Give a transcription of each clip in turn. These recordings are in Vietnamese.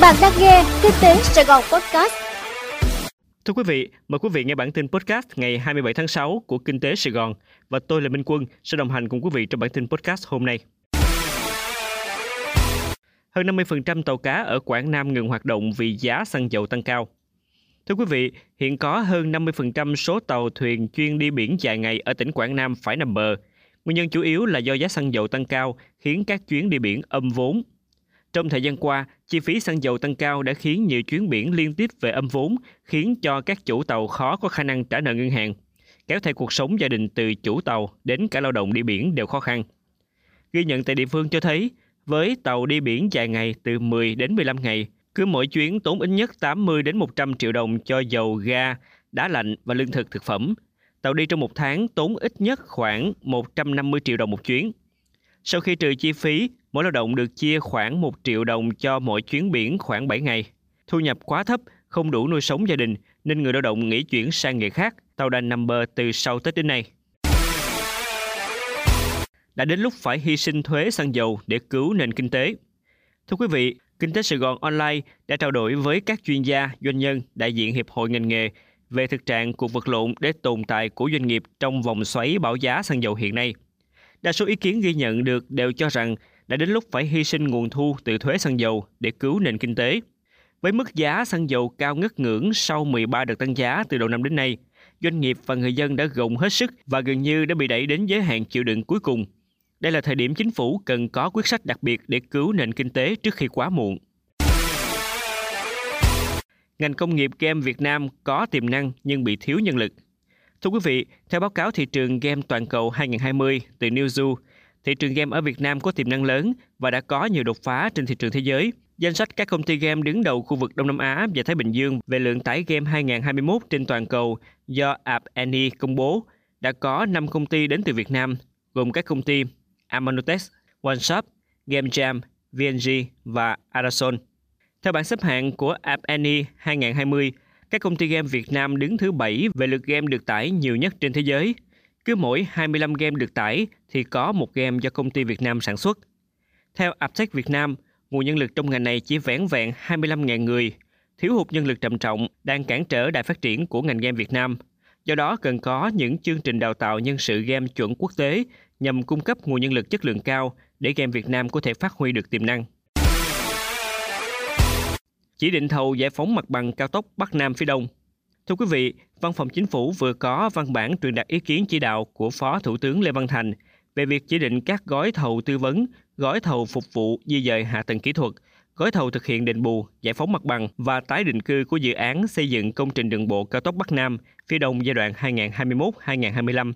Bạn đang nghe Kinh tế Sài Gòn Podcast. Thưa quý vị, mời quý vị nghe bản tin podcast ngày 27 tháng 6 của Kinh tế Sài Gòn và tôi là Minh Quân sẽ đồng hành cùng quý vị trong bản tin podcast hôm nay. Hơn 50% tàu cá ở Quảng Nam ngừng hoạt động vì giá xăng dầu tăng cao. Thưa quý vị, hiện có hơn 50% số tàu thuyền chuyên đi biển dài ngày ở tỉnh Quảng Nam phải nằm bờ. Nguyên nhân chủ yếu là do giá xăng dầu tăng cao khiến các chuyến đi biển âm vốn. Trong thời gian qua, chi phí xăng dầu tăng cao đã khiến nhiều chuyến biển liên tiếp về âm vốn, khiến cho các chủ tàu khó có khả năng trả nợ ngân hàng, kéo theo cuộc sống gia đình từ chủ tàu đến cả lao động đi biển đều khó khăn. Ghi nhận tại địa phương cho thấy, với tàu đi biển dài ngày từ 10 đến 15 ngày, cứ mỗi chuyến tốn ít nhất 80 đến 100 triệu đồng cho dầu, ga, đá lạnh và lương thực thực phẩm. Tàu đi trong một tháng tốn ít nhất khoảng 150 triệu đồng một chuyến. Sau khi trừ chi phí, mỗi lao động được chia khoảng 1 triệu đồng cho mỗi chuyến biển khoảng 7 ngày. Thu nhập quá thấp, không đủ nuôi sống gia đình nên người lao động nghỉ chuyển sang nghề khác, tàu đành nằm bờ từ sau Tết đến nay. Đã đến lúc phải hy sinh thuế xăng dầu để cứu nền kinh tế. Thưa quý vị, Kinh tế Sài Gòn Online đã trao đổi với các chuyên gia, doanh nhân, đại diện hiệp hội ngành nghề về thực trạng cuộc vật lộn để tồn tại của doanh nghiệp trong vòng xoáy bảo giá xăng dầu hiện nay. Đa số ý kiến ghi nhận được đều cho rằng đã đến lúc phải hy sinh nguồn thu từ thuế xăng dầu để cứu nền kinh tế. Với mức giá xăng dầu cao ngất ngưỡng sau 13 đợt tăng giá từ đầu năm đến nay, doanh nghiệp và người dân đã gồng hết sức và gần như đã bị đẩy đến giới hạn chịu đựng cuối cùng. Đây là thời điểm chính phủ cần có quyết sách đặc biệt để cứu nền kinh tế trước khi quá muộn. Ngành công nghiệp game Việt Nam có tiềm năng nhưng bị thiếu nhân lực. Thưa quý vị, theo báo cáo thị trường game toàn cầu 2020 từ Newzoo, thị trường game ở Việt Nam có tiềm năng lớn và đã có nhiều đột phá trên thị trường thế giới. Danh sách các công ty game đứng đầu khu vực Đông Nam Á và Thái Bình Dương về lượng tải game 2021 trên toàn cầu do App Annie công bố đã có 5 công ty đến từ Việt Nam, gồm các công ty Amanotex, OneShop, Game Jam, VNG và Arason. Theo bảng xếp hạng của App Annie 2020, các công ty game Việt Nam đứng thứ 7 về lượt game được tải nhiều nhất trên thế giới. Cứ mỗi 25 game được tải thì có một game do công ty Việt Nam sản xuất. Theo Aptech Việt Nam, nguồn nhân lực trong ngành này chỉ vẻn vẹn 25.000 người. Thiếu hụt nhân lực trầm trọng đang cản trở đại phát triển của ngành game Việt Nam. Do đó cần có những chương trình đào tạo nhân sự game chuẩn quốc tế nhằm cung cấp nguồn nhân lực chất lượng cao để game Việt Nam có thể phát huy được tiềm năng. Chỉ định thầu giải phóng mặt bằng cao tốc Bắc Nam phía Đông. Thưa quý vị, Văn phòng Chính phủ vừa có văn bản truyền đạt ý kiến chỉ đạo của Phó Thủ tướng Lê Văn Thành về việc chỉ định các gói thầu tư vấn, gói thầu phục vụ di dời hạ tầng kỹ thuật, gói thầu thực hiện đền bù, giải phóng mặt bằng và tái định cư của dự án xây dựng công trình đường bộ cao tốc Bắc Nam phía Đông giai đoạn 2021-2025.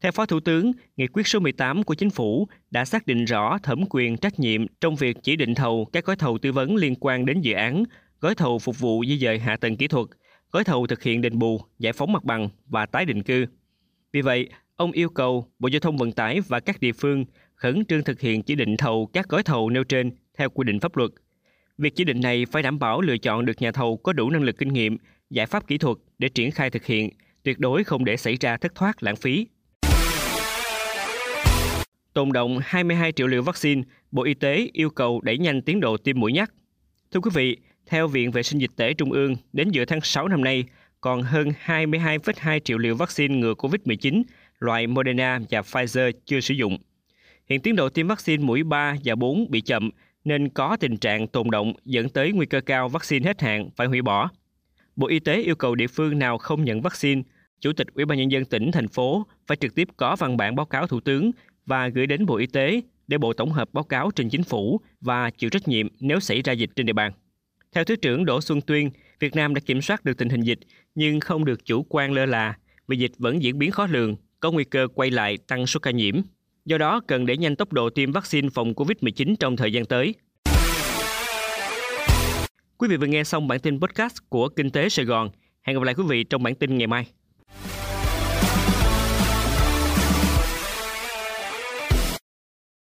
Theo Phó Thủ tướng, Nghị quyết số 18 của Chính phủ đã xác định rõ thẩm quyền trách nhiệm trong việc chỉ định thầu các gói thầu tư vấn liên quan đến dự án, gói thầu phục vụ di dời hạ tầng kỹ thuật, gói thầu thực hiện đền bù, giải phóng mặt bằng và tái định cư. Vì vậy, ông yêu cầu Bộ Giao thông Vận tải và các địa phương khẩn trương thực hiện chỉ định thầu các gói thầu nêu trên theo quy định pháp luật. Việc chỉ định này phải đảm bảo lựa chọn được nhà thầu có đủ năng lực kinh nghiệm, giải pháp kỹ thuật để triển khai thực hiện, tuyệt đối không để xảy ra thất thoát lãng phí. Tồn động 22 triệu liều vaccine, Bộ Y tế yêu cầu đẩy nhanh tiến độ tiêm mũi nhắc. Thưa quý vị, theo Viện Vệ sinh Dịch tễ Trung ương, đến giữa tháng 6 năm nay, còn hơn 22,2 triệu liều vaccine ngừa COVID-19 loại Moderna và Pfizer chưa sử dụng. Hiện tiến độ tiêm vaccine mũi 3 và 4 bị chậm nên có tình trạng tồn động dẫn tới nguy cơ cao vaccine hết hạn phải hủy bỏ. Bộ Y tế yêu cầu địa phương nào không nhận vaccine, Chủ tịch Ủy ban nhân dân tỉnh thành phố phải trực tiếp có văn bản báo cáo Thủ tướng và gửi đến Bộ Y tế để Bộ tổng hợp báo cáo trình chính phủ và chịu trách nhiệm nếu xảy ra dịch trên địa bàn. Theo Thứ trưởng Đỗ Xuân Tuyên, Việt Nam đã kiểm soát được tình hình dịch nhưng không được chủ quan lơ là vì dịch vẫn diễn biến khó lường, có nguy cơ quay lại tăng số ca nhiễm. Do đó, cần đẩy nhanh tốc độ tiêm vaccine phòng COVID-19 trong thời gian tới. Quý vị vừa nghe xong bản tin podcast của Kinh tế Sài Gòn. Hẹn gặp lại quý vị trong bản tin ngày mai.